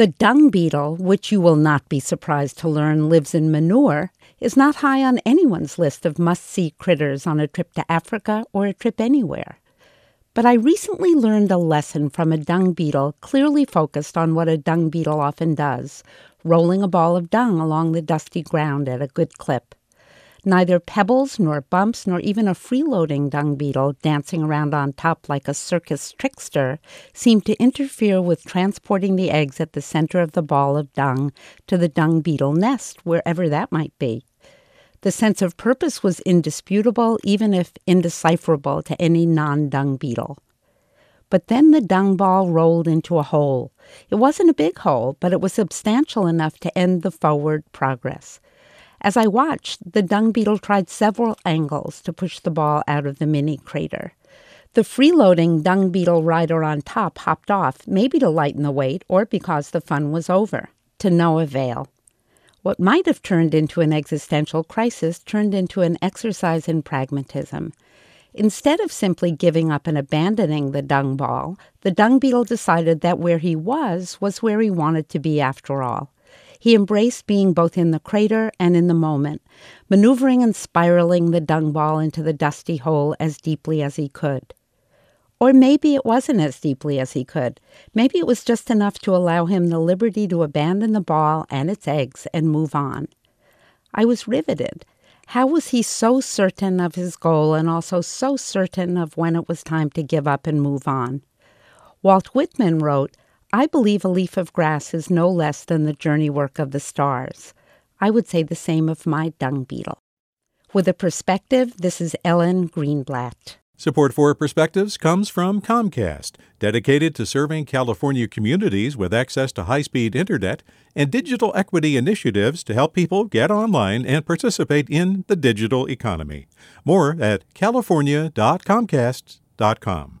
The dung beetle, which you will not be surprised to learn lives in manure, is not high on anyone's list of must see critters on a trip to Africa or a trip anywhere. But I recently learned a lesson from a dung beetle clearly focused on what a dung beetle often does rolling a ball of dung along the dusty ground at a good clip. Neither pebbles nor bumps nor even a freeloading dung beetle dancing around on top like a circus trickster seemed to interfere with transporting the eggs at the center of the ball of dung to the dung beetle nest, wherever that might be. The sense of purpose was indisputable, even if indecipherable to any non dung beetle. But then the dung ball rolled into a hole. It wasn't a big hole, but it was substantial enough to end the forward progress. As I watched, the dung beetle tried several angles to push the ball out of the mini crater. The freeloading dung beetle rider on top hopped off, maybe to lighten the weight or because the fun was over, to no avail. What might have turned into an existential crisis turned into an exercise in pragmatism. Instead of simply giving up and abandoning the dung ball, the dung beetle decided that where he was was where he wanted to be after all. He embraced being both in the crater and in the moment, maneuvering and spiraling the dung ball into the dusty hole as deeply as he could. Or maybe it wasn't as deeply as he could. Maybe it was just enough to allow him the liberty to abandon the ball and its eggs and move on. I was riveted. How was he so certain of his goal and also so certain of when it was time to give up and move on? Walt Whitman wrote, I believe a leaf of grass is no less than the journey work of the stars. I would say the same of my dung beetle. With a perspective, this is Ellen Greenblatt. Support for Perspectives comes from Comcast, dedicated to serving California communities with access to high speed internet and digital equity initiatives to help people get online and participate in the digital economy. More at california.comcast.com.